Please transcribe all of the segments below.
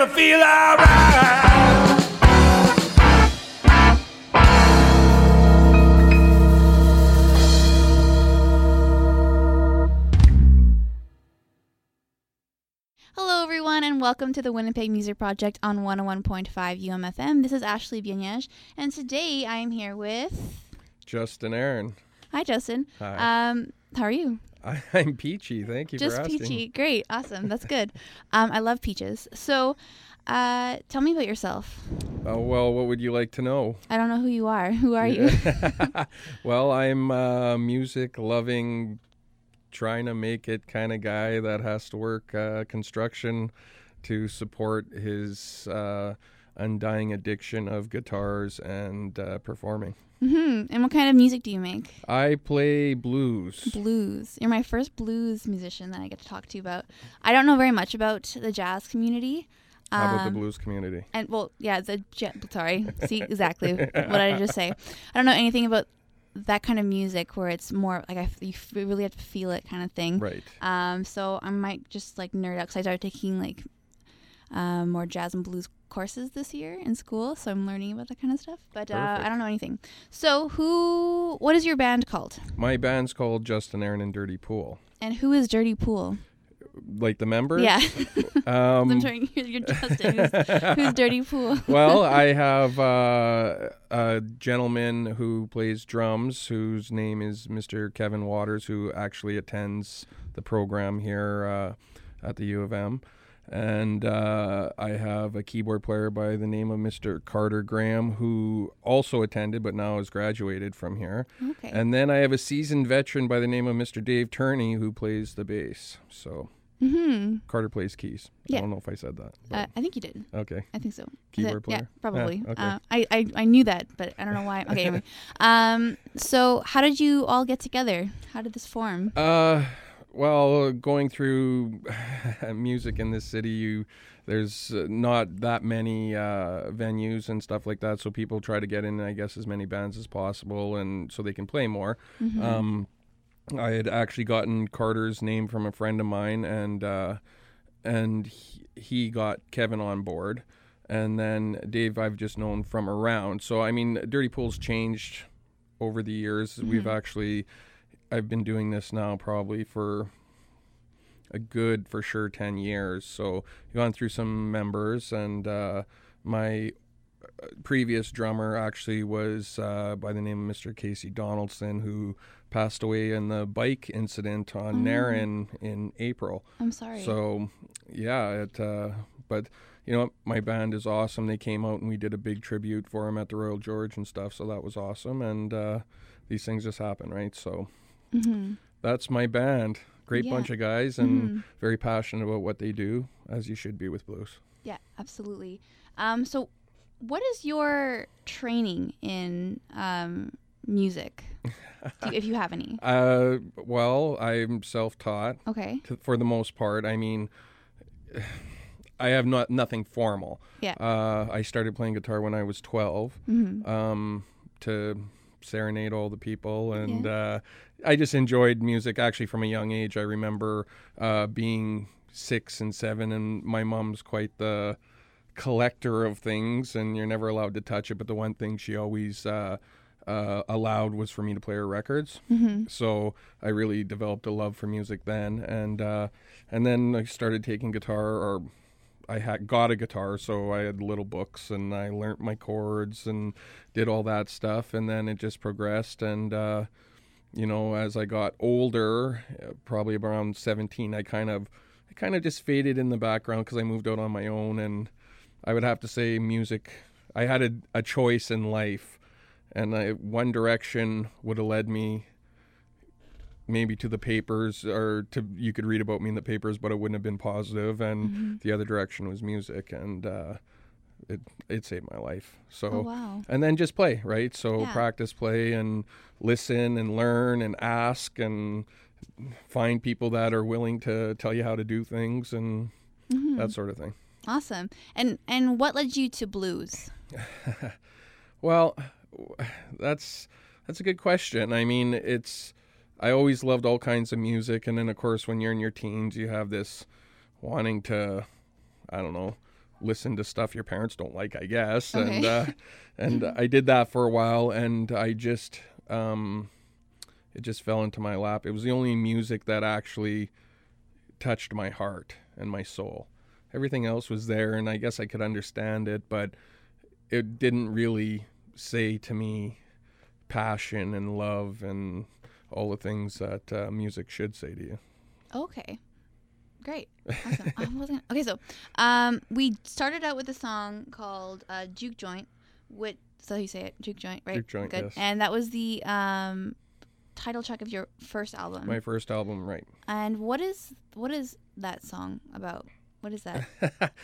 me feel alright. Hello, everyone, and welcome to the Winnipeg Music Project on 101.5 UMFM. This is Ashley Bienage, and today I am here with. Justin Aaron. Hi, Justin. Hi. Um, how are you? I, I'm peachy. Thank you Just for asking. peachy. Great. Awesome. That's good. um, I love peaches. So, uh, tell me about yourself. Oh, well, what would you like to know? I don't know who you are. Who are you? well, I'm a music loving, trying to make it kind of guy that has to work uh, construction to support his uh, undying addiction of guitars and uh, performing. Hmm And what kind of music do you make? I play blues. Blues. You're my first blues musician that I get to talk to you about. I don't know very much about the jazz community. How about the Um, blues community? And well, yeah, the jet. Sorry, see exactly what I just say. I don't know anything about that kind of music where it's more like I f- you f- really have to feel it kind of thing. Right. Um, so I might just like nerd out because I started taking like um, more jazz and blues courses this year in school, so I'm learning about that kind of stuff. But uh, I don't know anything. So who? What is your band called? My band's called Justin Aaron and Dirty Pool. And who is Dirty Pool? Like the members? Yeah, Um, I'm trying. You're, you're Justin. Who's, who's Dirty Pool? well, I have uh, a gentleman who plays drums, whose name is Mr. Kevin Waters, who actually attends the program here uh, at the U of M. And uh, I have a keyboard player by the name of Mr. Carter Graham, who also attended but now has graduated from here. Okay. And then I have a seasoned veteran by the name of Mr. Dave Turney, who plays the bass. So hmm Carter plays keys. Yeah. I don't know if I said that. Uh, I think you did. okay. I think so. Keyboard it? Yeah, probably. Okay. uh, I, I I knew that, but I don't know why. Okay, anyway. Um, so how did you all get together? How did this form? Uh, well, going through music in this city, you there's uh, not that many uh, venues and stuff like that, so people try to get in, I guess, as many bands as possible, and so they can play more. Mm-hmm. Um, I had actually gotten Carter's name from a friend of mine, and uh, and he, he got Kevin on board, and then Dave I've just known from around. So I mean, Dirty Pool's changed over the years. We've actually I've been doing this now probably for a good for sure 10 years. So I've gone through some members and uh, my uh, previous drummer actually was uh, by the name of mr casey donaldson who passed away in the bike incident on Nairn in april. I'm sorry. so yeah it uh, but you know my band is awesome. They came out and we did a big tribute for him at the royal george and stuff so that was awesome. And uh, these things just happen right? So hmm that's my band. Great Yeah. bunch of guys and Mhm. very passionate about what they do, as you should be with blues. Yeah, absolutely. Um, so what is your training in um music, you- if you have any? Uh, well, I'm self-taught Okay. to, for the most part. I mean, I have not nothing formal. Yeah. Uh, I started playing guitar when I was 12 hmm um, to serenade all the people, and uh, I just enjoyed music. Actually, from a young age, I remember uh, being six and seven, and my mom's quite the collector of things, and you're never allowed to touch it. But the one thing she always uh, uh, allowed was for me to play her records. hmm So I really developed a love for music then, and uh, and then I started taking guitar, or I had got a guitar, so I had little books, and I learnt my chords and did all that stuff, and then it just progressed, and uh, you know, as I got older, uh, probably around seventeen, I kind of, I kind of just faded in the background because I moved out on my own, and I would have to say music. I had a, a choice in life, and I, one direction would have led me maybe to the papers or to you could read about me in the papers but it wouldn't have been positive. and the other direction was music and uh it it saved my life so Oh wow. and then just play right so Yeah. practice play and listen and learn and ask and find people that are willing to tell you how to do things and Mm-hmm. that sort of thing. Awesome. And and what led you to blues? Well, that's that's a good question. I mean, it's I always loved all kinds of music, and then of course when you're in your teens, you have this wanting to, I don't know, listen to stuff your parents don't like, I guess, and uh, and I did that for a while, and I just um, it just fell into my lap. It was the only music that actually touched my heart and my soul. Everything else was there, and I guess I could understand it, but it didn't really say to me passion and love and all the things that uh, music should say to you. Okay. Great. Awesome. I wasn't okay. So, um, we started out with a song called uh, "Juke Joint," which so you say it, "Juke Joint," right? Juke Joint, Good. yes. And that was the um, title track of your first album. My first album, right? and what is what is that song about? What is that?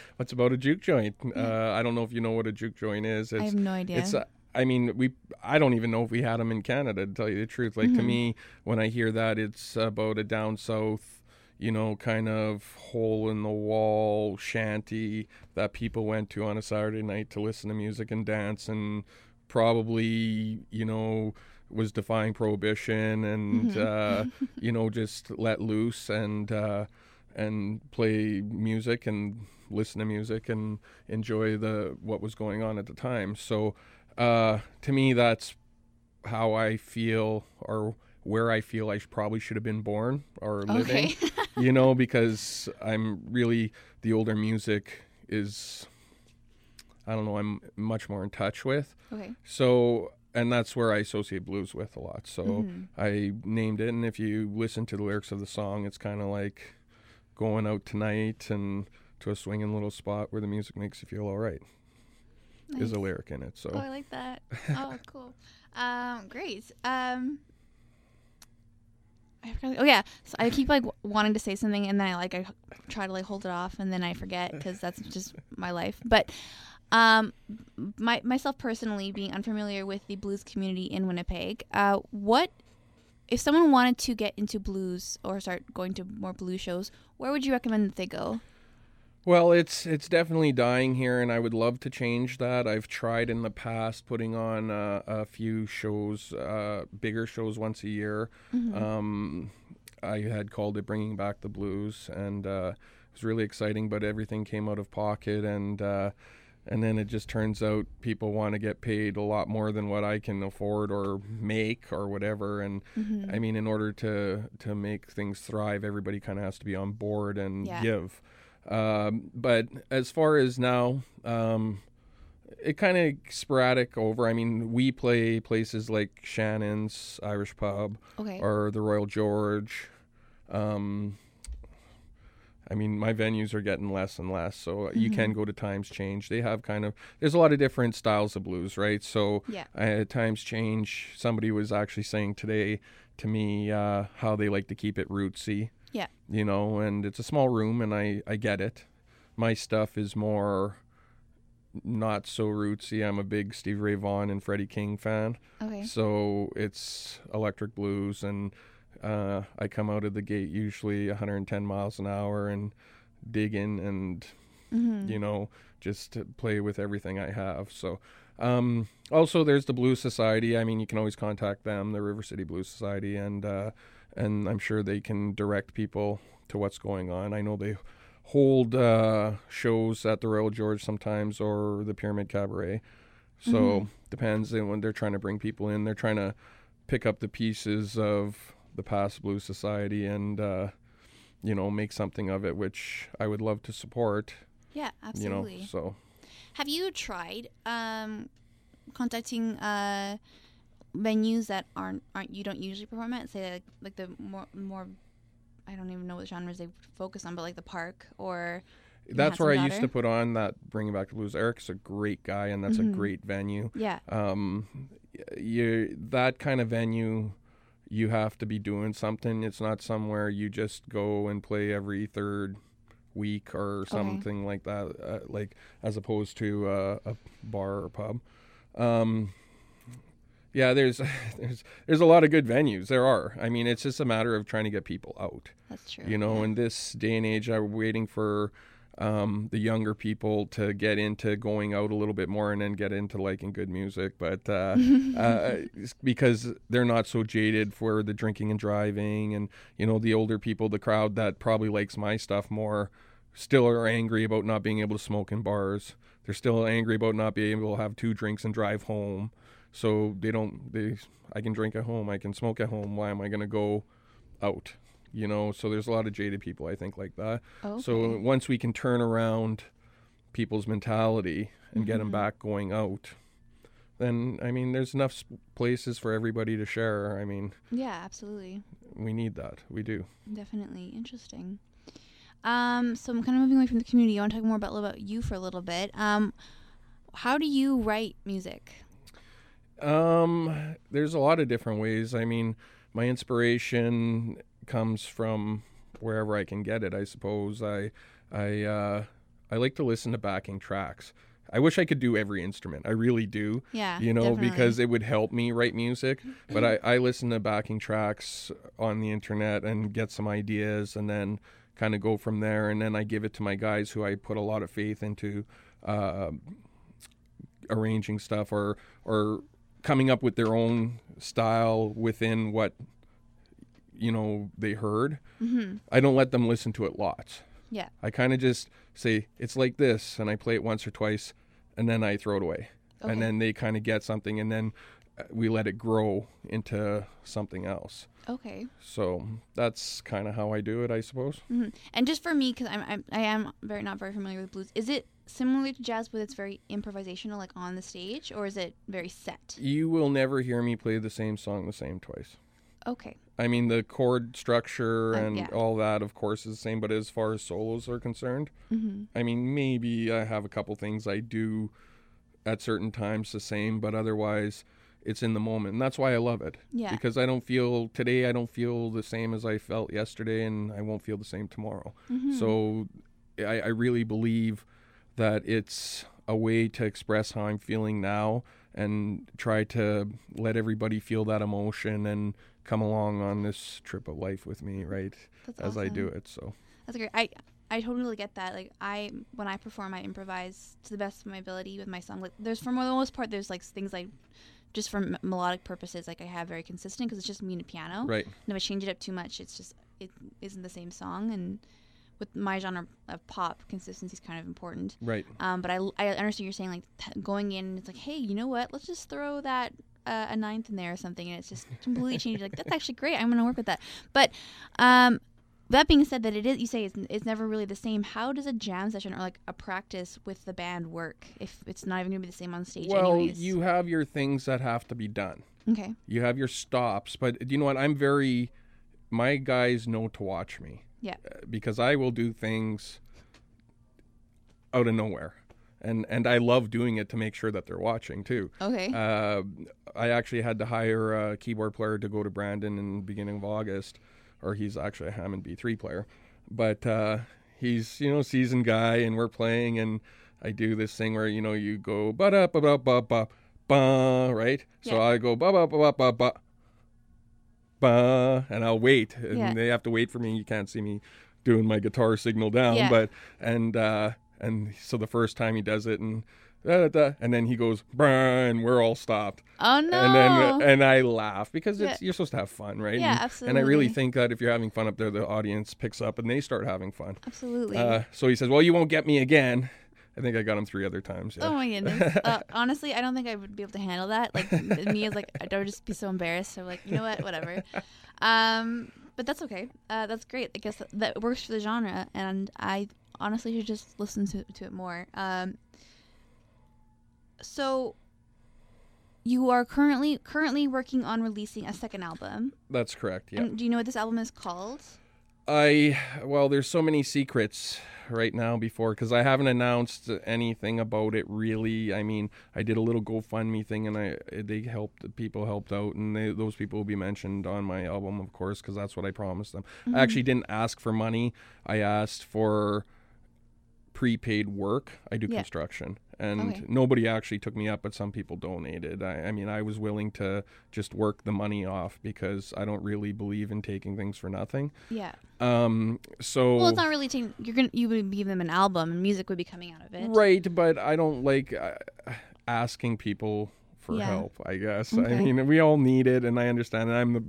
What's about a juke joint? Uh, I don't know if you know what a juke joint is. It's I have no idea. It's. Uh, I mean, we. I don't even know if we had them in Canada. To tell you the truth, like to Mm-hmm. me, when I hear that, it's about a down south, you know, kind of hole in the wall shanty that people went to on a Saturday night to listen to music and dance, and probably, you know, was defying prohibition and Mm-hmm. uh, you know just let loose and uh, and play music and listen to music and enjoy the what was going on at the time. So uh, to me, that's how I feel or where I feel I probably should have been born or living. okay. you know, because I'm really the older music is. I don't know. I'm much more in touch with. okay. So, and that's where I associate blues with a lot. So Mm-hmm. I named it. And if you listen to the lyrics of the song, it's kind of like going out tonight and to a swinging little spot where the music makes you feel all right. Is a lyric in it. So Oh, I like that. Oh, cool. Um, great. Um, I forgot. Oh yeah. So I keep like w- wanting to say something, and then I like I try to like hold it off, and then I forget because that's just my life. But um, my myself personally, being unfamiliar with the blues community in Winnipeg, uh, what if someone wanted to get into blues or start going to more blues shows? Where would you recommend that they go? Well, it's it's definitely dying here, and I would love to change that. I've tried in the past putting on uh, a few shows, uh, bigger shows once a year. Um, I had called it "Bringing Back the Blues," and uh, it was really exciting. But everything came out of pocket, and uh, and then it just turns out people want to get paid a lot more than what I can afford or make or whatever. And I mean, in order to to make things thrive, everybody kind of has to be on board and Yeah. give. Um, but as far as now, um, it kind of sporadic over. I mean, we play places like Shannon's Irish Pub Okay. or the Royal George. Um, I mean, my venues are getting less and less, so you can go to Times Change. They have kind of there's a lot of different styles of blues, right? So Yeah. uh, Times Change. Somebody was actually saying today to me uh, how they like to keep it rootsy yeah. you know, and it's a small room, and I I get it. My stuff is more not so rootsy. I'm a big Stevie Ray Vaughan and Freddie King fan, Okay. so it's electric blues, and uh, I come out of the gate usually 110 miles an hour and dig in and Mm-hmm. you know just play with everything I have. So. Um, also, there's the Blues Society. I mean, you can always contact them, the River City Blues Society, and uh, and I'm sure they can direct people to what's going on. I know they hold uh, shows at the Royal George sometimes or the Pyramid Cabaret. So depends. And when they're trying to bring people in, they're trying to pick up the pieces of the past Blues Society and uh, you know make something of it, which I would love to support. Yeah. Absolutely. You know, so Have you tried um, contacting uh, venues that aren't aren't you don't usually perform at? Say like, like the more more I don't even know what genres they focus on, but like the park or that's where I used to put on that Bringing Back the Blues. Eric's a great guy, and that's a great venue. yeah. um, you that kind of venue you have to be doing something it's not somewhere you just go and play every third week or something like that uh, like as opposed to uh, a bar or pub um, Yeah, there's there's there's a lot of good venues. There are. I mean, it's just a matter of trying to get people out. That's true. You know, in this day and age, I'm waiting for um, the younger people to get into going out a little bit more and then get into liking good music. But uh, uh, because they're not so jaded for the drinking and driving, and you know, the older people, the crowd that probably likes my stuff more, still are angry about not being able to smoke in bars. They're still angry about not being able to have two drinks and drive home. So they don't. They. I can drink at home. I can smoke at home. Why am I going to go out? You know. So there's a lot of jaded people. I think like that. okay. So once we can turn around people's mentality and get 'em get them back going out, then I mean, there's enough places for everybody to share. I mean, yeah, absolutely. we need that. We do. Definitely interesting. Um, so I'm kind of moving away from the community. I want to talk more about about you for a little bit. Um, how do you write music? Um, there's a lot of different ways. I mean, my inspiration comes from wherever I can get it. I suppose I, I, uh, I like to listen to backing tracks. I wish I could do every instrument. I really do. Yeah, you know, definitely. because it would help me write music. But I, I listen to backing tracks on the internet and get some ideas and then kind of go from there. And then I give it to my guys who I put a lot of faith into uh, arranging stuff or, or coming up with their own style within what, you know, they heard. Mhm. I don't let them listen to it lots. Yeah. I kind of just say, it's like this, and I play it once or twice, and then I throw it away Okay. and then they kind of get something and then we let it grow into something else Okay. so that's kind of how i do it i suppose hmm And just for me, because I'm, I'm I am very not very familiar with blues. Is it similar to jazz, but it's very improvisational, like on the stage, or is it very set? you will never hear me play the same song the same twice Okay. i mean the chord structure Uh, and yeah. all that of course is the same but as far as solos are concerned hmm i mean maybe i have a couple things i do at certain times the same but otherwise it's in the moment and that's why i love it Yeah. because i don't feel today i don't feel the same as i felt yesterday and i won't feel the same tomorrow Mhm. So I, I really believe that it's a way to express how I'm feeling now and try to let everybody feel that emotion and come along on this trip of life with me, right? That's As I do it. So That's great. I I totally get that. Like I when I perform, I improvise to the best of my ability with my song. Like there's for the most part, there's like things like just for m- melodic purposes, like I have very consistent because it's just me and a piano. right. And if I change it up too much, it's just it isn't the same song. And with my genre of pop, consistency is kind of important. Right. Um, but I, I understand you're saying like t- going in, it's like, hey, you know what? Let's just throw that uh, a ninth in there or something, and it's just completely changed. Like that's actually great. I'm gonna work with that. But um, that being said, that it is you say it's, it's never really the same. How does a jam session or like a practice with the band work if it's not even gonna be the same on stage? Well, anyways? you have your things that have to be done. okay? You have your stops, but you know what? I'm very my guys know to watch me. Yeah. Uh, Because I will do things out of nowhere. And and I love doing it to make sure that they're watching too. Okay. Uh, I actually had to hire a keyboard player to go to Brandon in the beginning of August, or he's actually a Hammond B3 player, but uh, he's you know seasoned guy, and we're playing, and I do this thing where you know you go ba da ba ba ba ba ba right, so I go ba ba ba ba ba ba ba, and I'll wait, and Yeah. they have to wait for me. You can't see me doing my guitar signal down, Yeah. but and uh, and so the first time he does it and. Da, da, da, and then he goes, and we're all stopped oh no. and then and I laugh because it's Yeah. you're supposed to have fun, right? Yeah, and, And I really think that if you're having fun up there, the audience picks up and they start having fun. Absolutely. Uh, so he says, "Well, you won't get me again." I think I got him three other times. Yeah. Oh my goodness. Uh, honestly, I don't think I would be able to handle that. Like me as like I would just be so embarrassed. So like, you know what, whatever. Um, but that's okay. Uh, that's great. I guess that, that works for the genre, and I honestly should just listen to to it more. Um, so you are currently currently working on releasing a second album. That's correct. Yeah. And do you know what this album is called? I well, there's so many secrets right now before because I haven't announced anything about it really. I mean, I did a little GoFundMe thing and I they helped people helped out and they, those people will be mentioned on my album, of course, because that's what I promised them. I mm-hmm. actually didn't ask for money. I asked for prepaid work. I do Yeah. construction and Okay. nobody actually took me up, but some people donated. I, I mean, I was willing to just work the money off because I don't really believe in taking things for nothing. Yeah. Um, so Well, it's not really taking. You're gonna you would give them an album, and music would be coming out of it. right, but I don't like uh, asking people for Yeah. help. I guess. Okay. I mean, we all need it, and I understand. And I'm the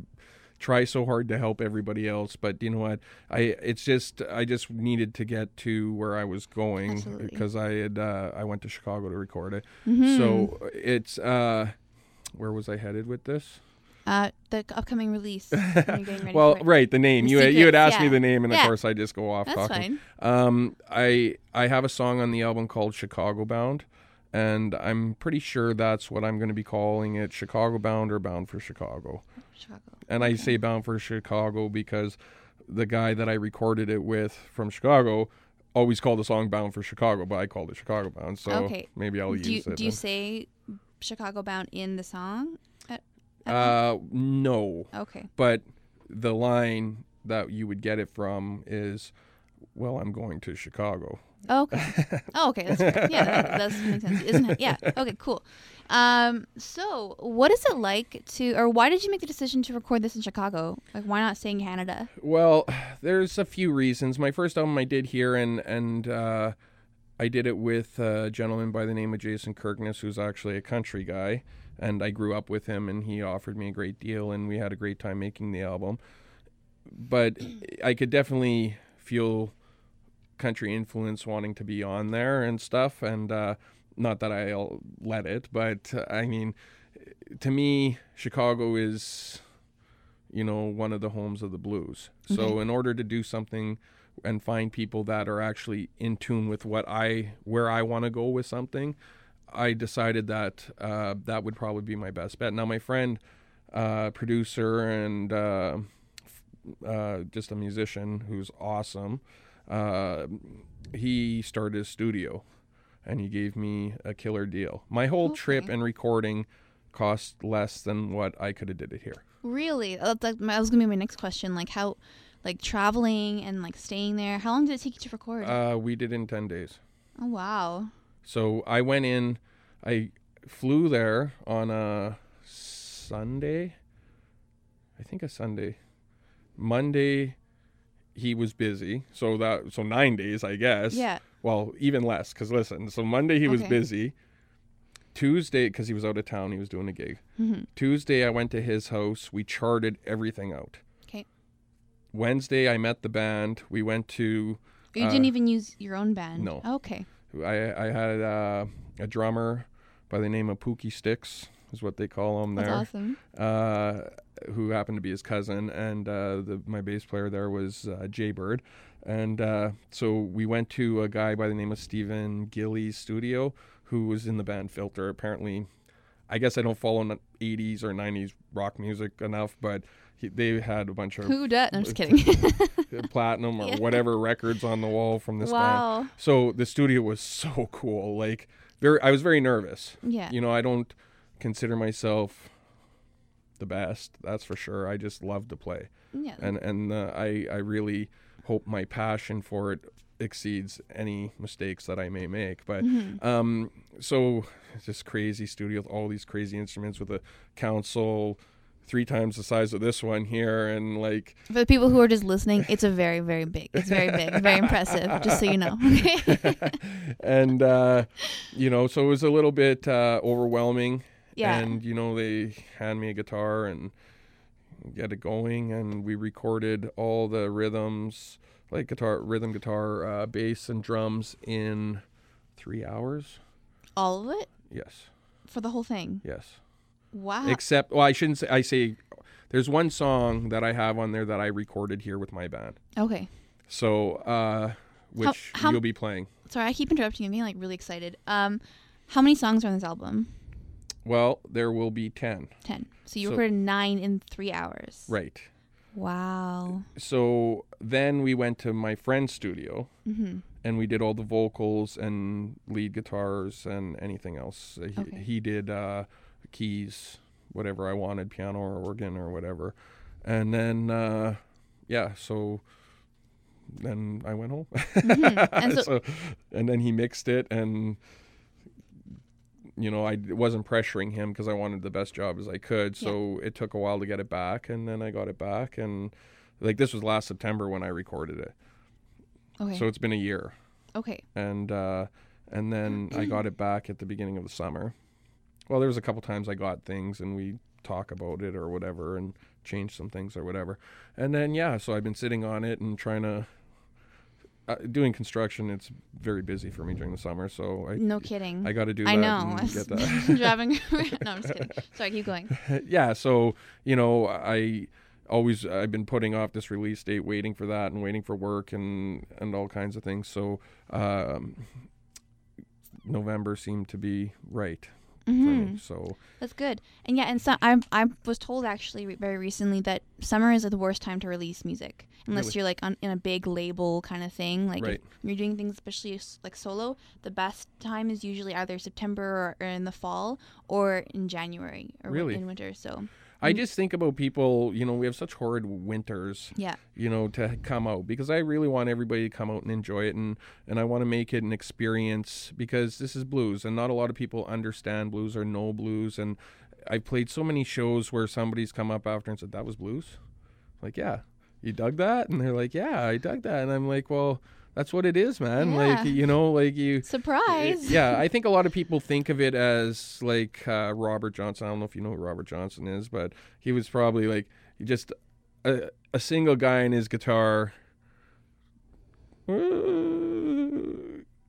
try so hard to help everybody else, but you know what? I it's just I just needed to get to where I was going Absolutely. because I had uh, I went to Chicago to record it. Mhm. So it's uh, where was I headed with this? Uh, the upcoming release. when you're getting ready Well, right, the name. The you had- you had secrets, asked me the name, and of course I just go off That's talking. fine. Um, I I have a song on the album called Chicago Bound, and I'm pretty sure that's what I'm going to be calling it: Chicago Bound or Bound for Chicago. Chicago. And I say Bound for Chicago because the guy that I recorded it with from Chicago always called the song Bound for Chicago, but I called it Chicago Bound. So Okay. maybe I'll do you, use it. do you then. say Chicago Bound in the song? At, at uh, no, okay. but the line that you would get it from is, "Well, I'm going to Chicago." Oh, okay. Oh, okay. That's fair. Yeah, that does make sense. Isn't it? Yeah. Okay. Cool. Um. So, what is it like to, or why did you make the decision to record this in Chicago? Like, why not stay in Canada? Well, there's a few reasons. My first album I did here, and and uh, I did it with a gentleman by the name of Jason Kirkness, who's actually a country guy, and I grew up with him, and he offered me a great deal, and we had a great time making the album. But I could definitely feel country influence wanting to be on there and stuff, and uh, not that I'll let it, but uh, I mean, to me, Chicago is you know, one of the homes of the blues. So Okay. in order to do something and find people that are actually in tune with what I where I want to go with something, I decided that uh, that would probably be my best bet. Now my friend, uh, producer and uh, uh, just a musician who's awesome, uh, he started a studio, and he gave me a killer deal. My whole trip and recording cost less than what I could have did it here. Really? Uh, That, that was gonna be my next question. Like, how, like, traveling and like staying there. How long did it take you to record? Uh, we did in 10 days. oh wow. So I went in, I flew there on a Sunday. I think a Sunday. Monday, he was busy. So that, so nine days, I guess. Yeah. Well, even less, because listen, so Monday he was Okay. busy. Tuesday, because he was out of town, he was doing a gig. hmm Tuesday, I went to his house. We charted everything out. Okay. Wednesday, I met the band. We went to You Uh, didn't even use your own band. no. Okay. I I had uh, a drummer by the name of Pookie Sticks, is what they call him there. That's awesome. uh, who happened to be his cousin, and uh, the my bass player there was uh, Jay Bird, and uh, so we went to a guy by the name of Stephen Gillis studio, who was in the band Filter. Apparently, I guess I don't follow 80s or 90s rock music enough, but he, they had a bunch of Who does? I'm just kidding. platinum or Yeah. whatever records on the wall from this band. wow. So the studio was so cool. Like very I was very nervous. Yeah. You know, I don't consider myself the best, that's for sure. I just love to play. yeah. And and uh, I I really hope my passion for it exceeds any mistakes that I may make. But Mhm. um so this crazy studio with all these crazy instruments with a console three times the size of this one here and like For the people who are just listening, it's a very, very big. It's very big. Very impressive. Just so you know. And uh, you know, so it was a little bit uh, overwhelming. Yeah. And you know, they hand me a guitar and get it going, and we recorded all the rhythms, like guitar, rhythm guitar, uh, bass, and drums in three hours. All of it Yes, for the whole thing. yes. Wow. Except, well, I shouldn't say. I say there's one song that I have on there that I recorded here with my band. okay. So, uh, which how- you'll be playing. Sorry, I keep interrupting you. I'm being like really excited. Um, how many songs are on this album? Well, there will be ten. Ten. So you So- recorded nine in three hours. Right. Wow. so then we went to my friend's studio Mm-hmm. and we did all the vocals and lead guitars and anything else. He, Okay. he did uh, keys, whatever I wanted, piano or organ or whatever. And then, uh, yeah, so then I went home. Mhm. And so- so, and then he mixed it and you know, I wasn't pressuring him because I wanted the best job as I could. So it took a while to get it back, and then I got it back, and like this was last September when I recorded it. Okay. So it's been a year, okay. and uh, and then I got it back at the beginning of the summer. Well, there was a couple times I got things, and we talk about it or whatever, and change some things or whatever, and then yeah, so I've been sitting on it and trying to. Uh, doing construction, it's very busy for me during the summer, so I No kidding. I got to do I that know. Get that. driving. no, I'm just kidding. Sorry, keep going. yeah, so you know, I always I've been putting off this release date, waiting for that, and waiting for work and and all kinds of things. So um, November seemed to be right for hmm me. So That's good. And yeah, and so I I was told actually re- very recently that summer is the worst time to release music unless Really? you're like on, in a big label kind of thing. Like Right. you're doing things, especially like solo, the best time is usually either September or, or in the fall or in January or Really? in winter. So I mm. just think about people. You know, we have such horrid winters. yeah, you know, to come out because I really want everybody to come out and enjoy it and and I want to make it an experience because this is blues and not a lot of people understand blues or know blues and I've played so many shows where somebody's come up after and said that was blues. Like, yeah. You dug that? And they're like, "Yeah, I dug that." And I'm like, "Well, that's what it is, man. Yeah. Like, you know, like you surprise. yeah, I think a lot of people think of it as like uh, Robert Johnson. I don't know if you know who Robert Johnson is, but he was probably like just a, a single guy in his guitar,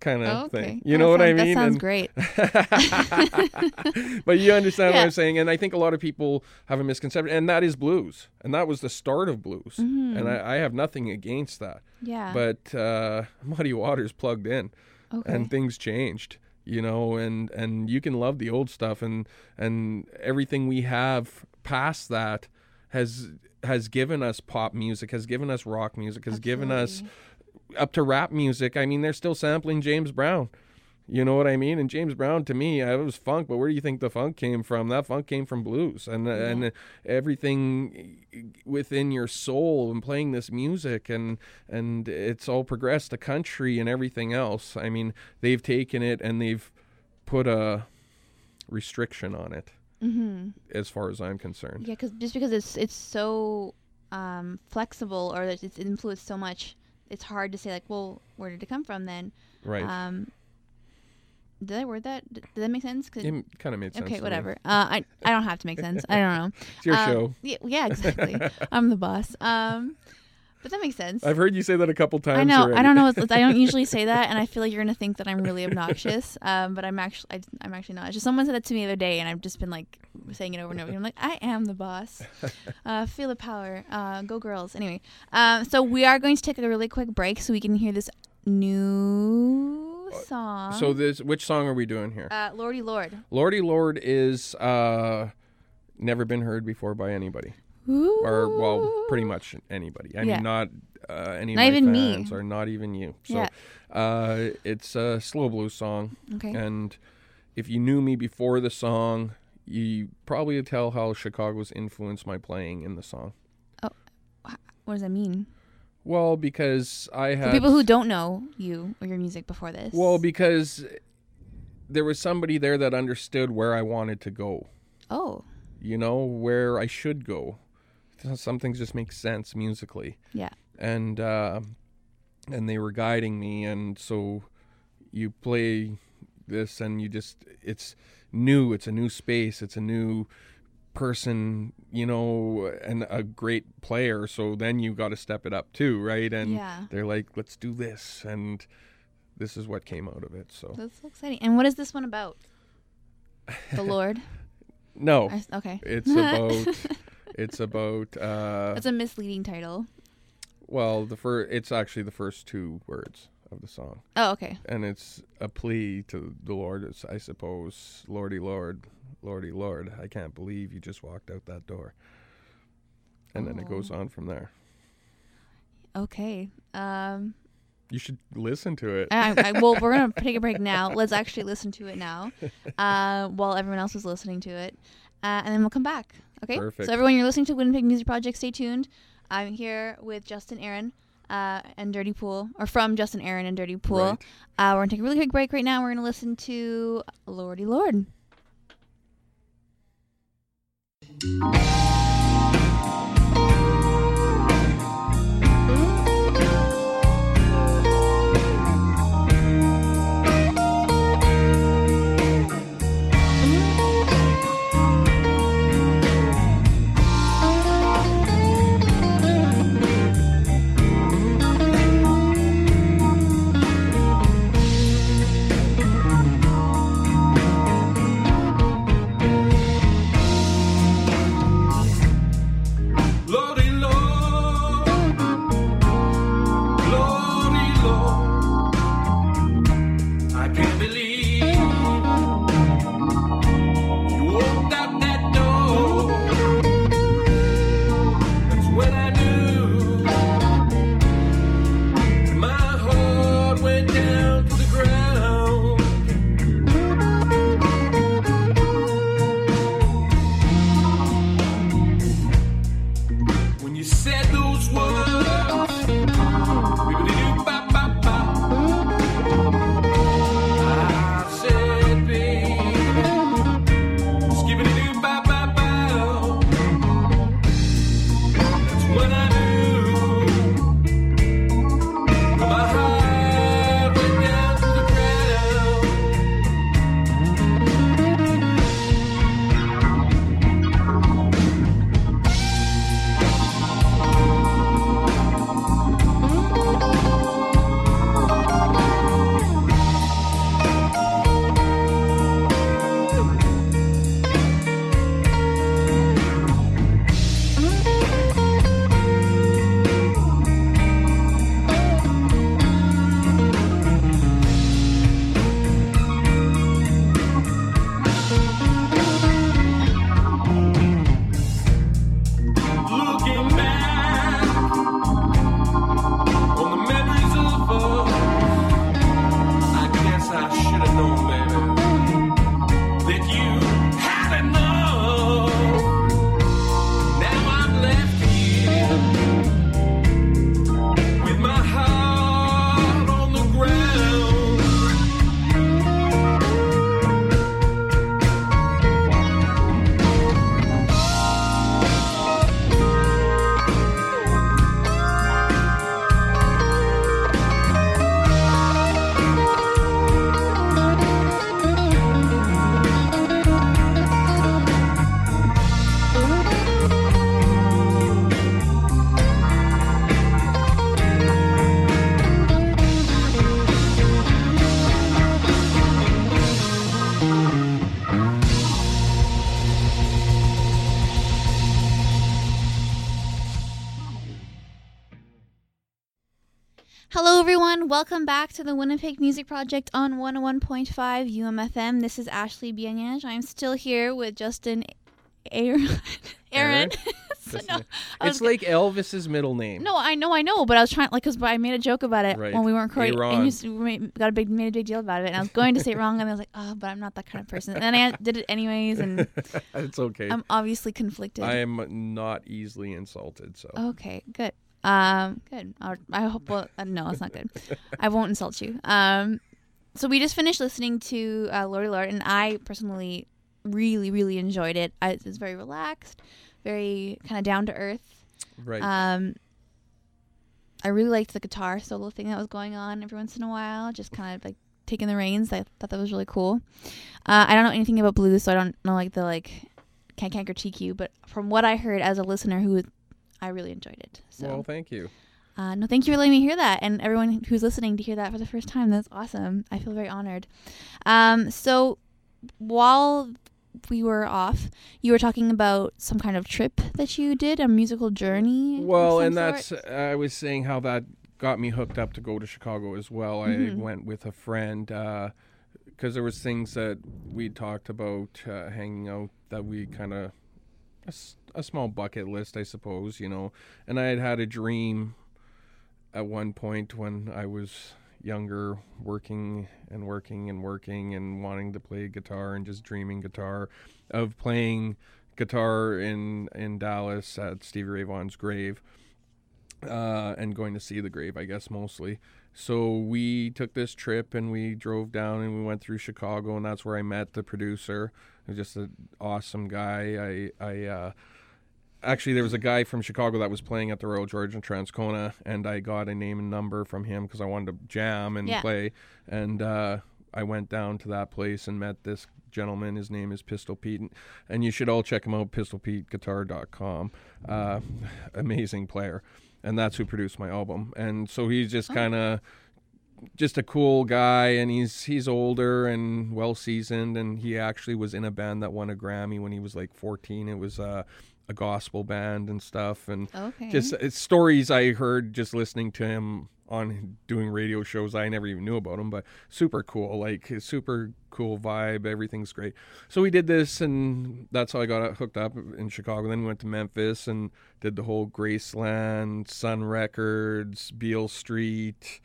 kind of Oh, okay. thing. You That know what I mean? That sounds And- great. but you understand what I'm saying, and I think a lot of people have a misconception, and that is blues, and that was the start of blues, Mm-hmm. and I, I have nothing against that. Yeah. But uh, Muddy Waters plugged in okay. and things changed you know and and you can love the old stuff and and everything we have past that has has given us pop music has given us rock music has given us up to rap music i mean they're still sampling james brown. You know what i mean? And james brown to me it was funk but where do you think the funk came from? That funk came from blues and and everything within your soul and playing this music and and it's all progressed to country and everything else. I mean they've taken it and they've put a restriction on it Mm-hmm. as far as i'm concerned. Yeah, because just because it's it's so um, flexible or that it's influenced so much, it's hard to say like, well, where did it come from then? right Um, did I word that? Did that make sense? 'Cause- it kind of made sense okay, whatever. Uh, I I don't have to make sense. I don't know. it's your Um, show Yeah, yeah, exactly. I'm the boss. Um, but that makes sense. i've heard you say that a couple times I know. already. I don't know. I don't usually say that, and I feel like you're gonna think that I'm really obnoxious. Um, but I'm actually, I, I'm actually not. It's just someone said that to me the other day, and I've just been like saying it over and over. I'm like, I am the boss. Uh, feel the power. Uh, go girls. Anyway, um, so we are going to take a really quick break so we can hear this new song. so this which song are we doing here uh, Lordy Lord. lordy lord is uh never been heard before by anybody or well, pretty much anybody. I Yeah. mean, not uh, any Not of my even me. fans, or not even you. So, Yeah. uh, it's a slow blues song, Okay. and if you knew me before the song, you probably would tell how Chicago's influenced my playing in the song. Oh, what does that mean? Well, because I For had people who don't know you or your music before this. well, because there was somebody there that understood where I wanted to go. oh, You know where I should go. Some things just make sense musically. yeah. and uh, and they were guiding me and so you play this and you just it's new it's a new space it's a new person you know and a great player so then you got to step it up too right and Yeah. they're like let's do this and this is what came out of it so That's so exciting. And what is this one about? The Lord. no I- okay. it's about it's about uh That's a misleading title. well the first it's actually the first two words of the song Oh, okay. and it's a plea to the Lord, it's, I suppose. Lordy Lord, Lordy Lord, I can't believe you just walked out that door. And then it goes on from there. Okay. Um, You should listen to it. I, I, well, we're gonna take a break now. Let's actually listen to it now, uh, while everyone else is listening to it, uh, and then we'll come back. Okay. Perfect. So everyone, you're listening to Winnipeg Music Project. Stay tuned. I'm here with Justin Aaron. Uh, and Dirty Pool, or from Justin Aaron and Dirty Pool. Right. Uh, we're going to take a really quick break right now. We're going to listen to Lordy Lord. Welcome back to the Winnipeg Music Project on 101.5 UMFM. This is Ashley Bianyaj. I'm still here with Justin Aaron. Aaron. So, no, it's like Elvis's middle name. no, I know, I know, but I was trying, like, because I made a joke about it Right. when we weren't recording, Aaron. and you made, got a big, made a big deal about it, and I was going to say it wrong, and I was like, oh, but I'm not that kind of person, and then I did it anyways, and it's okay. I'm obviously conflicted. I am not easily insulted, so Okay, good. Um, good. i I hope. Well, uh, no, it's not good. I won't insult you. Um, so we just finished listening to uh, Lordy Lord, and I personally really, really enjoyed it. I, it was very relaxed, very kind of down to earth. right. Um, I really liked the guitar solo thing that was going on every once in a while, just kind of like taking the reins. I thought that was really cool. Uh, I don't know anything about blues, so I don't know like the like can't can't critique you, but from what I heard as a listener who I really enjoyed it. So well, thank you. uh, no, thank you for letting me hear that, and everyone who's listening to hear that for the first time. That's awesome. I feel very honored. Um, so while we were off, you were talking about some kind of trip that you did, a musical journey. Well, and sort? that's I was saying how that got me hooked up to go to Chicago as well. Mhm. I went with a friend because there was things that we talked about uh, hanging out that we kind of a, a small bucket list, I suppose, you know. And I had had a dream at one point when I was younger, working and working and working and wanting to play guitar and just dreaming guitar, of playing guitar in in Dallas at Stevie Ray Vaughan's grave. uh, and going to see the grave, I guess mostly. So we took this trip and we drove down and we went through Chicago, and that's where I met the producer. He was just an awesome guy. I I uh, actually there was a guy from Chicago that was playing at the Royal George in Transcona, and I got a name and number from him because I wanted to jam and Yeah. play. And uh, I went down to that place and met this gentleman. His name is Pistol Pete, and- and you should all check him out. PistolPeteGuitar.com. Uh, amazing player, and that's who produced my album. And so he's just kind of just a cool guy and he's he's older and well seasoned and he actually was in a band that won a Grammy when he was like 14 it was uh, a gospel band and stuff and Okay. just it's stories I heard just listening to him on doing radio shows I never even knew about him but super cool like his super cool vibe everything's great so we did this and that's how I got hooked up in Chicago then we went to Memphis and did the whole Graceland Sun Records Beale Street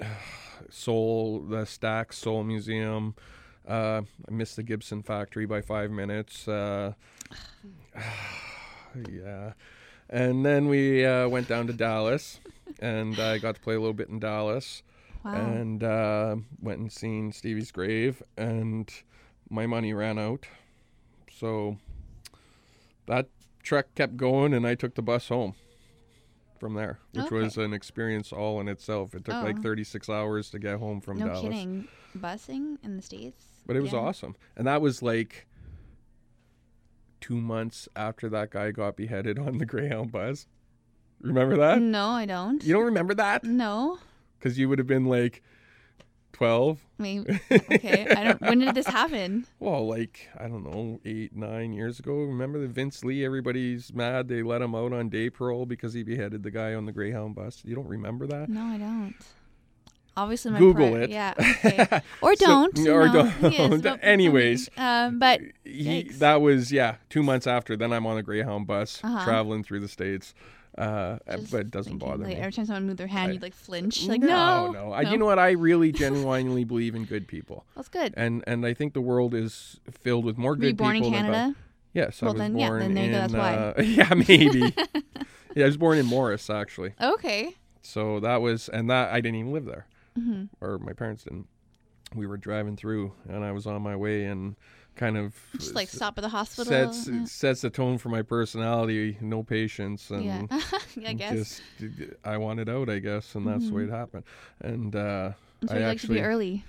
Soul, the Stax Soul Museum. Uh, I missed the Gibson factory by five minutes. Uh, yeah. And then we uh, went down to Dallas, and I got to play a little bit in Dallas, wow. and uh, went and seen Stevie's grave, and my money ran out, so that trek kept going, and I took the bus home from there, which Okay. was an experience all in itself. It took like Oh. 36 hours to get home from no Dallas. kidding. Busing in the states. But it was Yeah. awesome. And that was like two months after that guy got beheaded on the Greyhound bus. Remember that? No, I don't. You don't remember that? No. Because you would have been like 12. Maybe. Okay. I don't. When did this happen? Well, like, I don't know, eight, nine years ago. Remember the Vince Li? Everybody's mad. They let him out on day parole because he beheaded the guy on the Greyhound bus. You don't remember that? No, I don't. Obviously, my Google part- it. Yeah. Okay. Or don't. you or know. don't. Yes, Anyways. Um, but he, that was yeah two months after then i'm on the greyhound bus Uh-huh. traveling through the states uh, just but it doesn't thinking, bother like, me Every time someone moved their hand, I- you'd like flinch. Like no, no I, you know what i really genuinely believe in good people That's good. and and i think the world is filled with more Were you good born in people Canada? yes Well, i was then, yeah, born then there you in go, that's why. uh, yeah maybe yeah i was born in morris actually Okay. so that was and that i didn't even live there hmm or my parents didn't we were driving through and i was on my way and kind of Just like stop at the hospital. sets yeah. sets the tone for my personality. No patience, and yeah. I guess. just I wanted out, I guess, and that's the way it happened. And uh, so I you like to be actually- early.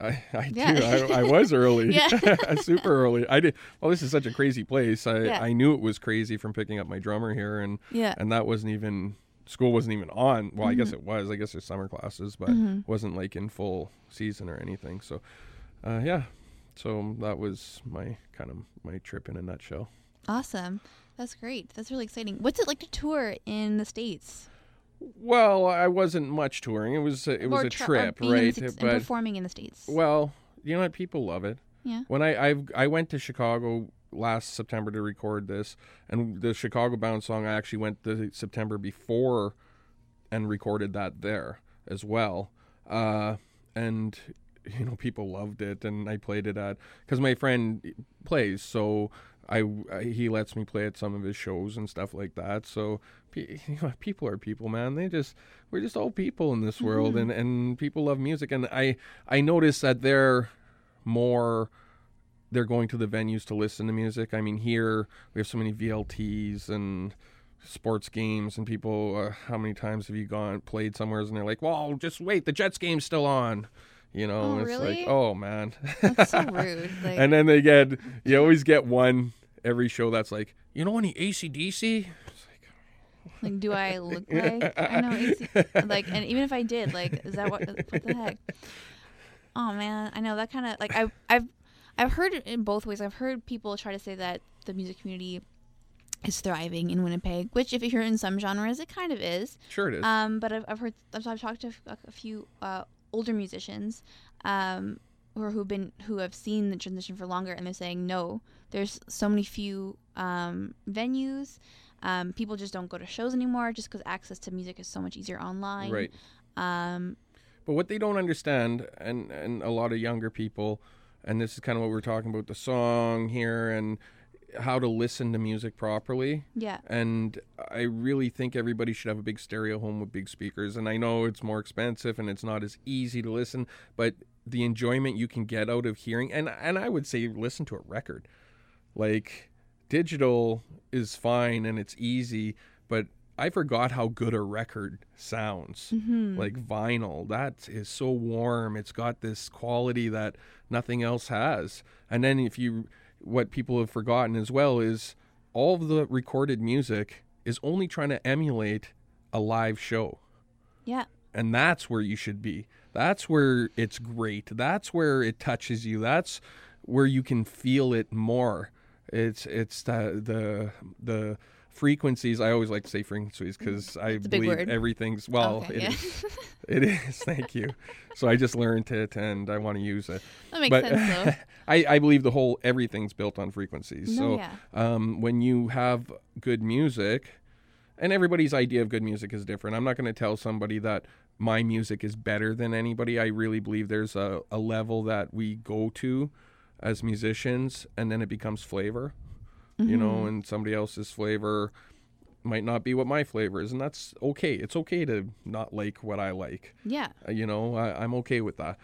I, I do. I, I was early, Yeah. super early. I did. Well, this is such a crazy place. I Yeah. I knew it was crazy from picking up my drummer here, and Yeah. and that wasn't even school wasn't even on. Well, I Mm-hmm. guess it was. I guess there's summer classes, but wasn't like in full season or anything. So, uh, yeah. So that was my kind of my trip in a nutshell. Awesome. That's great. That's really exciting. What's it like to tour in the states? Well, I wasn't much touring. It was a, it was Or a tra- trip, being in the right? And But performing in the states. well, you know what? People love it. Yeah. When I I've, I went to Chicago last September to record this, and the Chicago bound song I actually went the September before, and recorded that there as well. Uh, and you know people loved it, and I played it at because my friend plays, so I, I he lets me play at some of his shows and stuff like that. So you know, people are people, man. They just we're just all people in this world, and and people love music, and I I notice that they're more they're going to the venues to listen to music. I mean, here we have so many VLTs and sports games, and people. Uh, how many times have you gone played somewhere and they're like, "Well, just wait, the Jets game's still on." You know, Oh, it's really? like, oh man. That's so rude. Like, and then they get you always get one every show that's like, you know any ACDC? like, do I look like I know? It's, like, and even if I did, like, is that what? What the heck? Oh man, I know that kind of like I've I've I've heard it in both ways. I've heard people try to say that the music community is thriving in Winnipeg, which if you're in some genres, it kind of is. Sure it is. Um, but I've, I've heard I've, I've talked to a, a few uh, older musicians, um, or who've been who have seen the transition for longer, and they're saying no. There's so many few um, venues. Um, people just don't go to shows anymore, just because access to music is so much easier online. right. Um, But what they don't understand, and and a lot of younger people, and this is kind of what we're talking about the song here, and how to listen to music properly. Yeah. And I really think everybody should have a big stereo home with big speakers. And I know it's more expensive and it's not as easy to listen, but the enjoyment you can get out of hearing and and I would say listen to a record. Like digital is fine and it's easy, but I forgot how good a record sounds. Mm-hmm. Like vinyl, that is so warm. It's got this quality that nothing else has. And then if you what people have forgotten as well is all of the recorded music is only trying to emulate a live show. Yeah. And that's where you should be. That's where it's great. That's where it touches you. That's where you can feel it more. It's it's the the the frequencies. I always like to say frequencies because I believe word. everything's well. Okay, it yeah. is. It is. Thank you. So I just learned it and I want to use it. That makes but sense though. I, I believe the whole everything's built on frequencies. No, so yeah. um, when you have good music, and everybody's idea of good music is different. I'm not going to tell somebody that my music is better than anybody. I really believe there's a, a level that we go to as musicians, and then it becomes flavor, you know, Mm-hmm. and somebody else's flavor might not be what my flavor is, and that's okay. It's okay to not like what I like. Yeah. Uh, you know I, i'm okay with that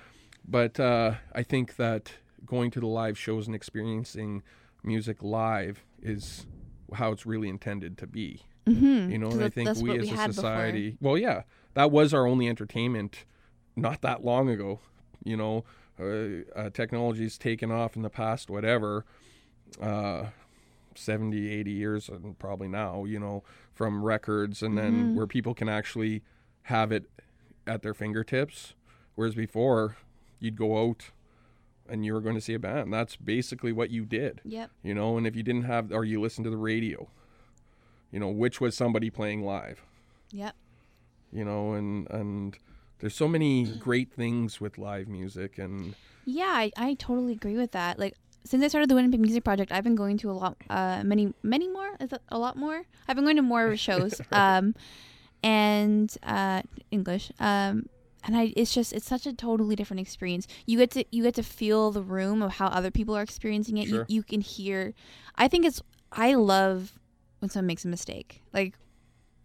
but uh, i think that going to the live shows and experiencing music live is how it's really intended to be Mm-hmm. you know, and i think we as we a had before. society well yeah that was our only entertainment not that long ago you know uh, uh, technology's taken off in the past whatever uh 70 80 years and probably now you know from records and then Mm-hmm. where people can actually have it at their fingertips whereas before you'd go out and you were going to see a band that's basically what you did Yep. you know and if you didn't have or you listened to the radio you know which was somebody playing live Yep. you know and and there's so many great things with live music and Yeah, I, I totally agree with that. Like since I started the Winnipeg Music Project, I've been going to a lot, uh, many, many more. A lot more? I've been going to more shows, um, and uh, English, um, and I. It's just it's such a totally different experience. You get to you get to feel the room of how other people are experiencing it. Sure. You, you can hear. I think it's. I love when someone makes a mistake. Like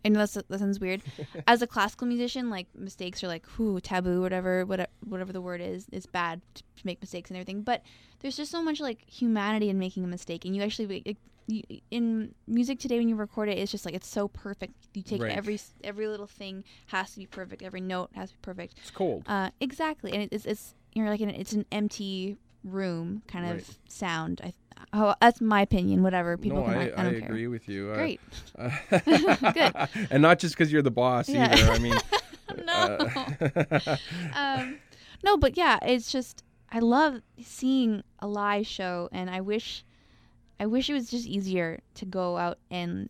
I know that's, that sounds weird. As a classical musician, like mistakes are like whoo taboo, whatever, whatever, whatever the word is. It's bad to to make mistakes and everything. But there's just so much like humanity in making a mistake, and you actually like, you, in music today when you record it, it's just like it's so perfect. You take Right. every every little thing has to be perfect. Every note has to be perfect. it's cold Uh, exactly, and it, it's it's you're like in, it's an empty room kind Right. of sound. I oh that's my opinion. Whatever people no can. i, I, I, care. agree with you I- Great. Good. and not just because you're the boss Yeah. either. I mean, no. uh, um, no, but yeah, it's just I love seeing a live show, and I wish, I wish it was just easier to go out and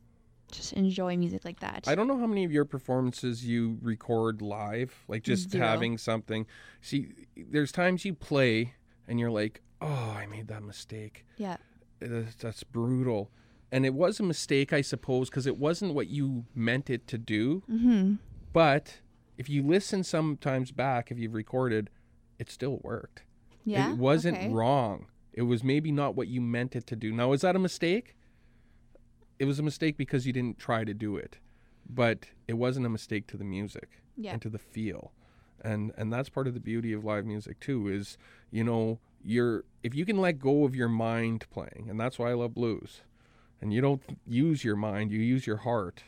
just enjoy music like that. I don't know how many of your performances you record live, like just Zero. having something. See, there's times you play and you're like, "Oh, I made that mistake. Yeah, That's, that's brutal." And it was a mistake, I suppose, because it wasn't what you meant it to do. mm-hmm. But if you listen sometimes back, if you've recorded, it still worked. yeah, It wasn't okay. wrong. It was maybe not what you meant it to do. Now, is that a mistake? It was a mistake because you didn't try to do it, but it wasn't a mistake to the music Yeah. and to the feel, and and that's part of the beauty of live music too. Is you know you're if you can let go of your mind playing, and that's why I love blues, and you don't use your mind, you use your heart.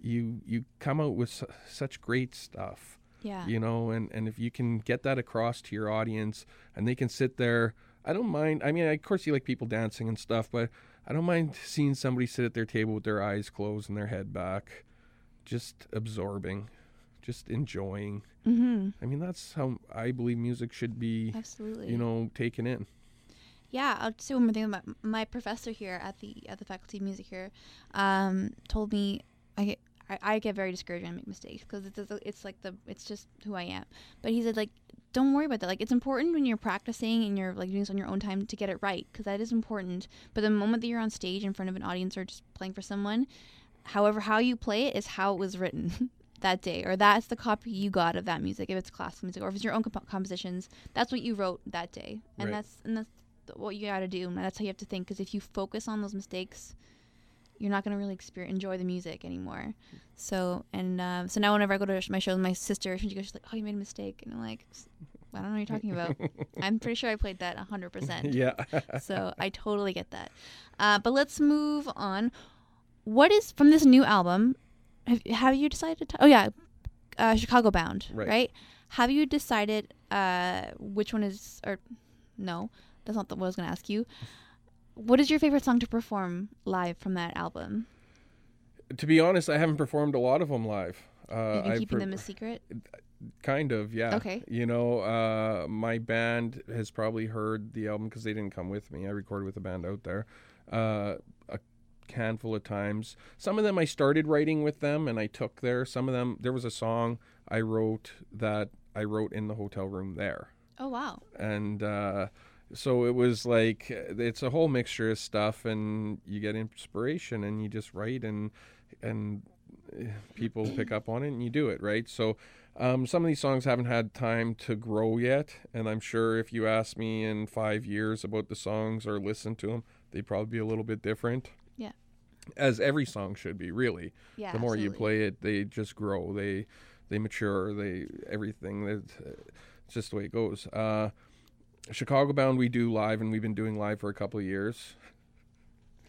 You you come out with su- such great stuff Yeah, you know and and if you can get that across to your audience and they can sit there i don't mind i mean of course you like people dancing and stuff but i don't mind seeing somebody sit at their table with their eyes closed and their head back just absorbing just enjoying mm-hmm. i mean that's how i believe music should be absolutely. you know taken in Yeah, I'll say one more thing about my professor here at the at the faculty of music here. Um, told me I get I, I get very discouraged when I make mistakes because it's it's like the it's just who I am. But he said like don't worry about that. Like it's important when you're practicing and you're like doing this on your own time to get it right because that is important. But the moment that you're on stage in front of an audience or just playing for someone, however how you play it is how it was written. That day, or that's the copy you got of that music. If it's classical music, or if it's your own comp- compositions, that's what you wrote that day, and Right. that's and that's what you got to do, and that's how you have to think. Because if you focus on those mistakes, you're not gonna really experience enjoy the music anymore. So and um, so now whenever I go to my show with my sister, she goes she's like, "Oh, you made a mistake," and I'm like, "I don't know what you're talking about." I'm pretty sure I played that hundred percent. yeah. So I totally get that. Uh, but let's move on. What is from this new album? Have, have you decided? To, oh yeah, uh, Chicago Bound, Right. right. Have you decided uh, which one is or no? That's not the, what I was going to ask you. What is your favorite song to perform live from that album? to be honest, I haven't performed a lot of them live. Uh, You've keeping per- them a secret. Kind of, yeah. Okay. You know, uh, my band has probably heard the album because they didn't come with me. I recorded with a band out there uh, handful of times. Some of them I started writing with them and I took there. Some of them, there was a song I wrote that I wrote in the hotel room there. Oh wow. And uh, so it was like, it's a whole mixture of stuff and you get inspiration and you just write and, and eh, people pick up on it and you do it, right? So um, some of these songs haven't had time to grow yet, and I'm sure if you ask me in five years about the songs or listen to them, they'd probably be a little bit different. Yeah. As every song should be, really. Yeah. the more you play it, they just grow. They they mature. They everything. It's, it's just the way it goes. Uh, Chicago Bound we do live, and we've been doing live for a couple of years.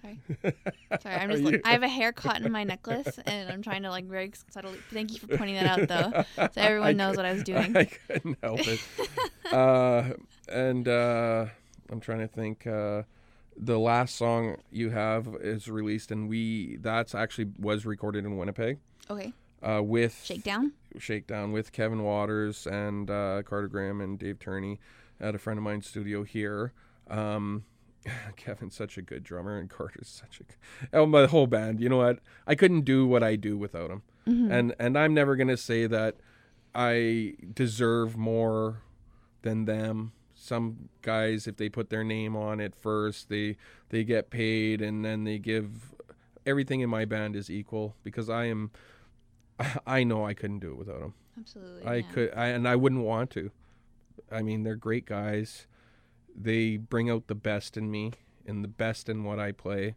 Sorry. Sorry, I'm just. I have a hair caught in my necklace, and I'm trying to like very subtly. Thank you for pointing that out, though, so everyone I knows what I was doing. I couldn't help it. uh, and uh, I'm trying to think. Uh, the last song you have is released, and we that's actually was recorded in Winnipeg Okay, uh, with shakedown. Shakedown with Kevin Waters and uh, Carter Graham and Dave Turney at a friend of mine's studio here. Um, Kevin's such a good drummer, and Carter's such a oh my whole band. You know what? I couldn't do what I do without him, and and I'm never gonna say that I deserve more than them. Some guys, if they put their name on it first, they they get paid, and then they give everything in my band is equal because I am. I know I couldn't do it without them. Absolutely. I yeah. could, I, and I wouldn't want to. I mean, they're great guys. They bring out the best in me and the best in what I play,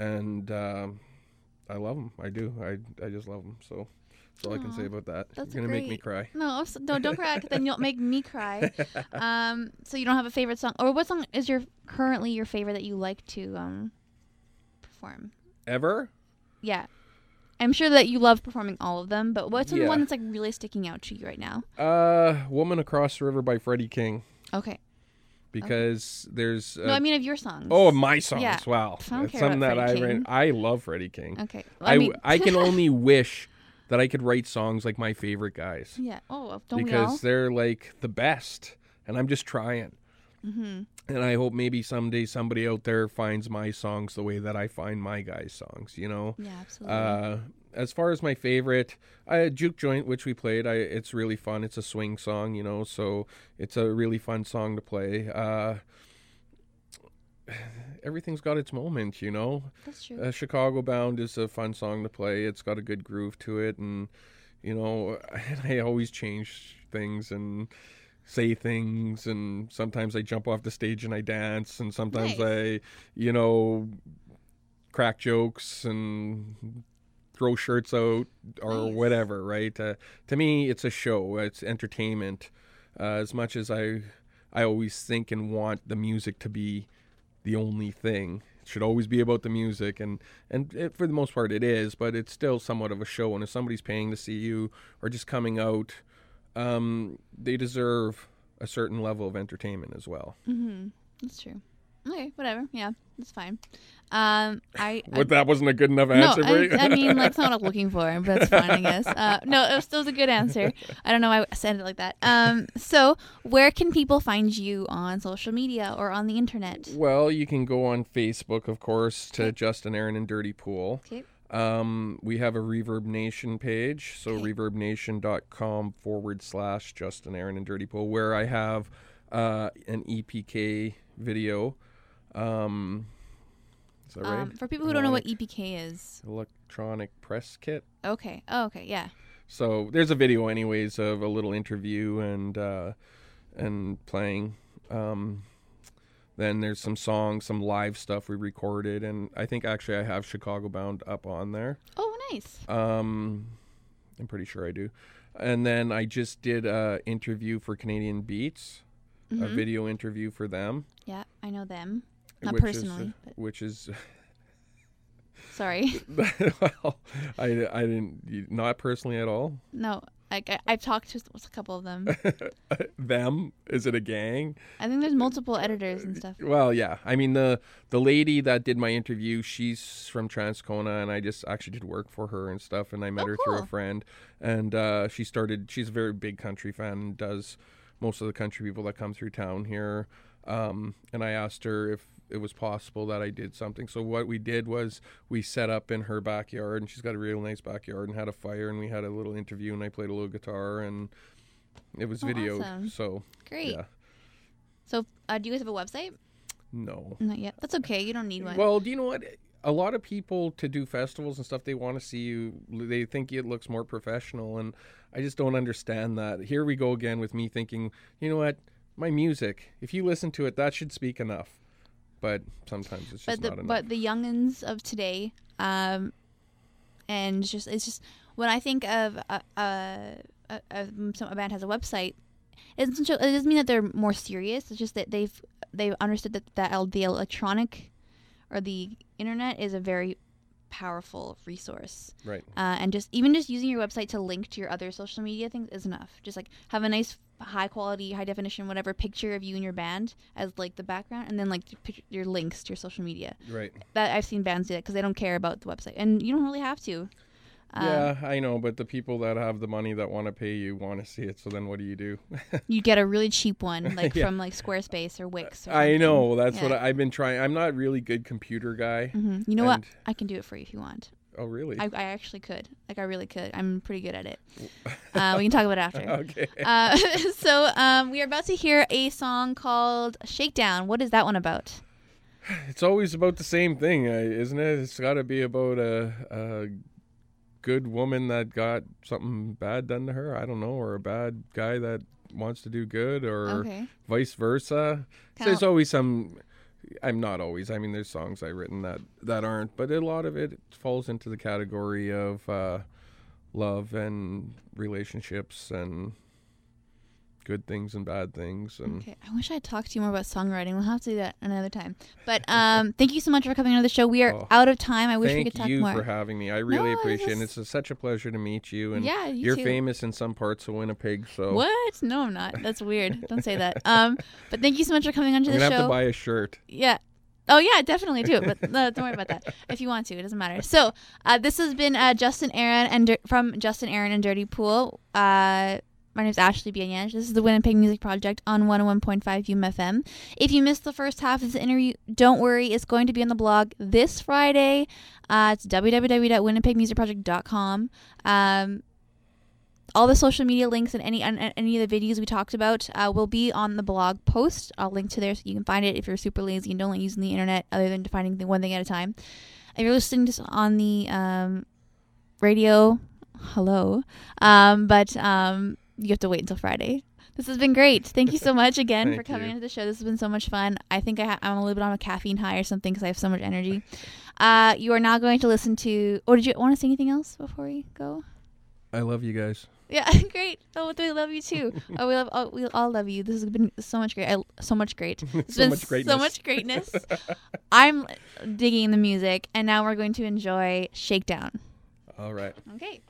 and um, I love them. I do. I I just love them. So that's all I can say about that. that's You're gonna make me cry. No, no, don't cry. then you'll make me cry. Um, so you don't have a favorite song, or what song is your currently your favorite that you like to um perform? Ever? Yeah, I'm sure that you love performing all of them, but what's the one that's like really sticking out to you right now? Uh, "Woman Across the River" by Freddie King. Okay. Because there's. Uh, no, I mean of your songs. oh, my songs. Yeah. Wow, I don't That's care something about that I Freddie ran- King. I love Freddie King. Okay. I, I mean, I can only wish that I could write songs like my favorite guys. yeah. Oh, don't because we all? they're like the best and i'm just trying Mm-hmm. and i hope maybe someday somebody out there finds my songs the way that i find my guys songs you know Yeah, absolutely. uh as far as my favorite uh, juke joint which we played I, it's really fun it's a swing song you know so it's a really fun song to play uh everything's got its moment you know that's true. uh, Chicago Bound is a fun song to play. It's got a good groove to it, and you know, I always change things and say things, and sometimes I jump off the stage and I dance, and sometimes Nice. I, you know, crack jokes and throw shirts out or Nice. whatever. Right? Uh, to me, it's a show. It's entertainment. Uh, as much as I, I always think and want the music to be the only thing. It should always be about the music, and and it, for the most part, it is. But it's still somewhat of a show. And if somebody's paying to see you or just coming out, um, they deserve a certain level of entertainment as well. Mm-hmm. That's true. Okay, whatever. Yeah, that's fine. Um, I, I But that wasn't a good enough no, answer for I, you. I mean, like, it's not what I'm looking for, but it's fine, I guess. Uh, no, it was still a good answer. I don't know why I said it like that. Um, so where can people find you on social media or on the internet? well, you can go on Facebook, of course, to Okay. Justin Aaron and Dirty Pool. Okay. Um, we have a Reverb Nation page, so Okay. reverbnation.com forward slash Justin Aaron and Dirty Pool, where I have uh, an EPK video. Um, is that right? Um, for people who don't know what EPK is, Electronic press kit. okay. Oh, okay. Yeah. So there's a video, anyways, of a little interview and uh, and playing. Um, then there's some songs, some live stuff we recorded, and I think actually I have Chicago Bound up on there. Oh, nice. Um, I'm pretty sure I do. And then I just did a interview for Canadian Beats, a Mhm. video interview for them. Yeah, I know them. Not which personally, is, which is Sorry. well, I, I didn't not personally at all. no, like I, I've talked to a couple of them. them is it a gang? I think there's multiple editors and stuff. Well, yeah. I mean the the lady that did my interview, she's from Transcona, and I just actually did work for her and stuff. And I met Oh, her through a friend, and uh, she started. She's a very big country fan and does most of the country people that come through town here. Um, and I asked her if it was possible that I did something. So what we did was we set up in her backyard, and she's got a real nice backyard, and had a fire, and we had a little interview, and I played a little guitar, and it was Oh, videoed. awesome. So Great. yeah, So, uh, do you guys have a website? no. Not yet. That's okay. You don't need one. Well, do you know what? A lot of people to do festivals and stuff, they want to see you. They think it looks more professional, and I just don't understand that. Here we go again with me thinking, you know what? My music, if you listen to it, that should speak enough. But sometimes it's just but the not enough. but the youngins of today, um, and it's just it's just when I think of a, a, a, a band has a website, it doesn't, show, it doesn't mean that they're more serious. It's just that they've they've understood that that the electronic or the internet is a very powerful resource. right. uh, and just even just using your website to link to your other social media things is enough. Just like have a nice high quality, high definition, whatever picture of you and your band as like the background, and then like your, your links to your social media. Right. That I've seen bands do that because they don't care about the website, and you don't really have to. Um, yeah, I know, but the people that have the money that want to pay you want to see it. So then, what do you do? you get a really cheap one, like Yeah. from like Squarespace or Wix. Or I know that's what Yeah. I, I've been trying. I'm not really good computer guy. Mhm. You know what? I can do it for you if you want. Oh, really? I, I actually could. Like I really could. I'm pretty good at it. Uh, we can talk about it after. okay. Uh, so um, we are about to hear a song called "Shakedown." What is that one about? It's always about the same thing, isn't it? It's got to be about a, a good woman that got something bad done to her. I don't know, or a bad guy that wants to do good, or Okay. vice versa. So there's always some. I'm not always. I mean, there's songs I've written that that aren't, but a lot of it falls into the category of uh, love and relationships and good things and bad things and Okay. I wish I talked to you more about songwriting. We'll have to do that another time. But um, thank you so much for coming on the show. We are Oh. out of time. I wish we could talk more. Thank you for having me. I really No, appreciate it. this- It's such a pleasure to meet you. And yeah, you you're too. famous in some parts of Winnipeg, so What? No, I'm not. That's weird. Don't say that. Um, but thank you so much for coming onto I'm the show. have to buy a shirt. Yeah. Oh yeah, definitely do. But no, don't worry about that. If you want to, it doesn't matter. So uh, this has been uh, Justin Aaron and Dir- from Justin Aaron and Dirty Pool. My name is Ashley Bianyaj. This is the Winnipeg Music Project on 101.5 UMFM. If you missed the first half of this interview, don't worry. It's going to be on the blog this Friday. Uh, it's www.winnipegmusicproject.com. Um, all the social media links and any and any of the videos we talked about uh, will be on the blog post. I'll link to there so you can find it if you're super lazy and don't like using the internet other than finding one thing at a time. If you're listening to on the um, radio, hello, um, but um, you have to wait until Friday. This has been great. Thank you so much again for coming you. into the show. This has been so much fun. I think I ha- I'm a little bit on a caffeine high or something because I have so much energy. Uh, you are now going to listen to. Or did you want to say anything else before we go? I love you guys. Yeah, great. Oh, we love you too. Oh, we love. Oh, we all love you. This has been so much great. I, so much great. It's So been much greatness. So much greatness. I'm digging the music, and now we're going to enjoy Shakedown. All right. Okay.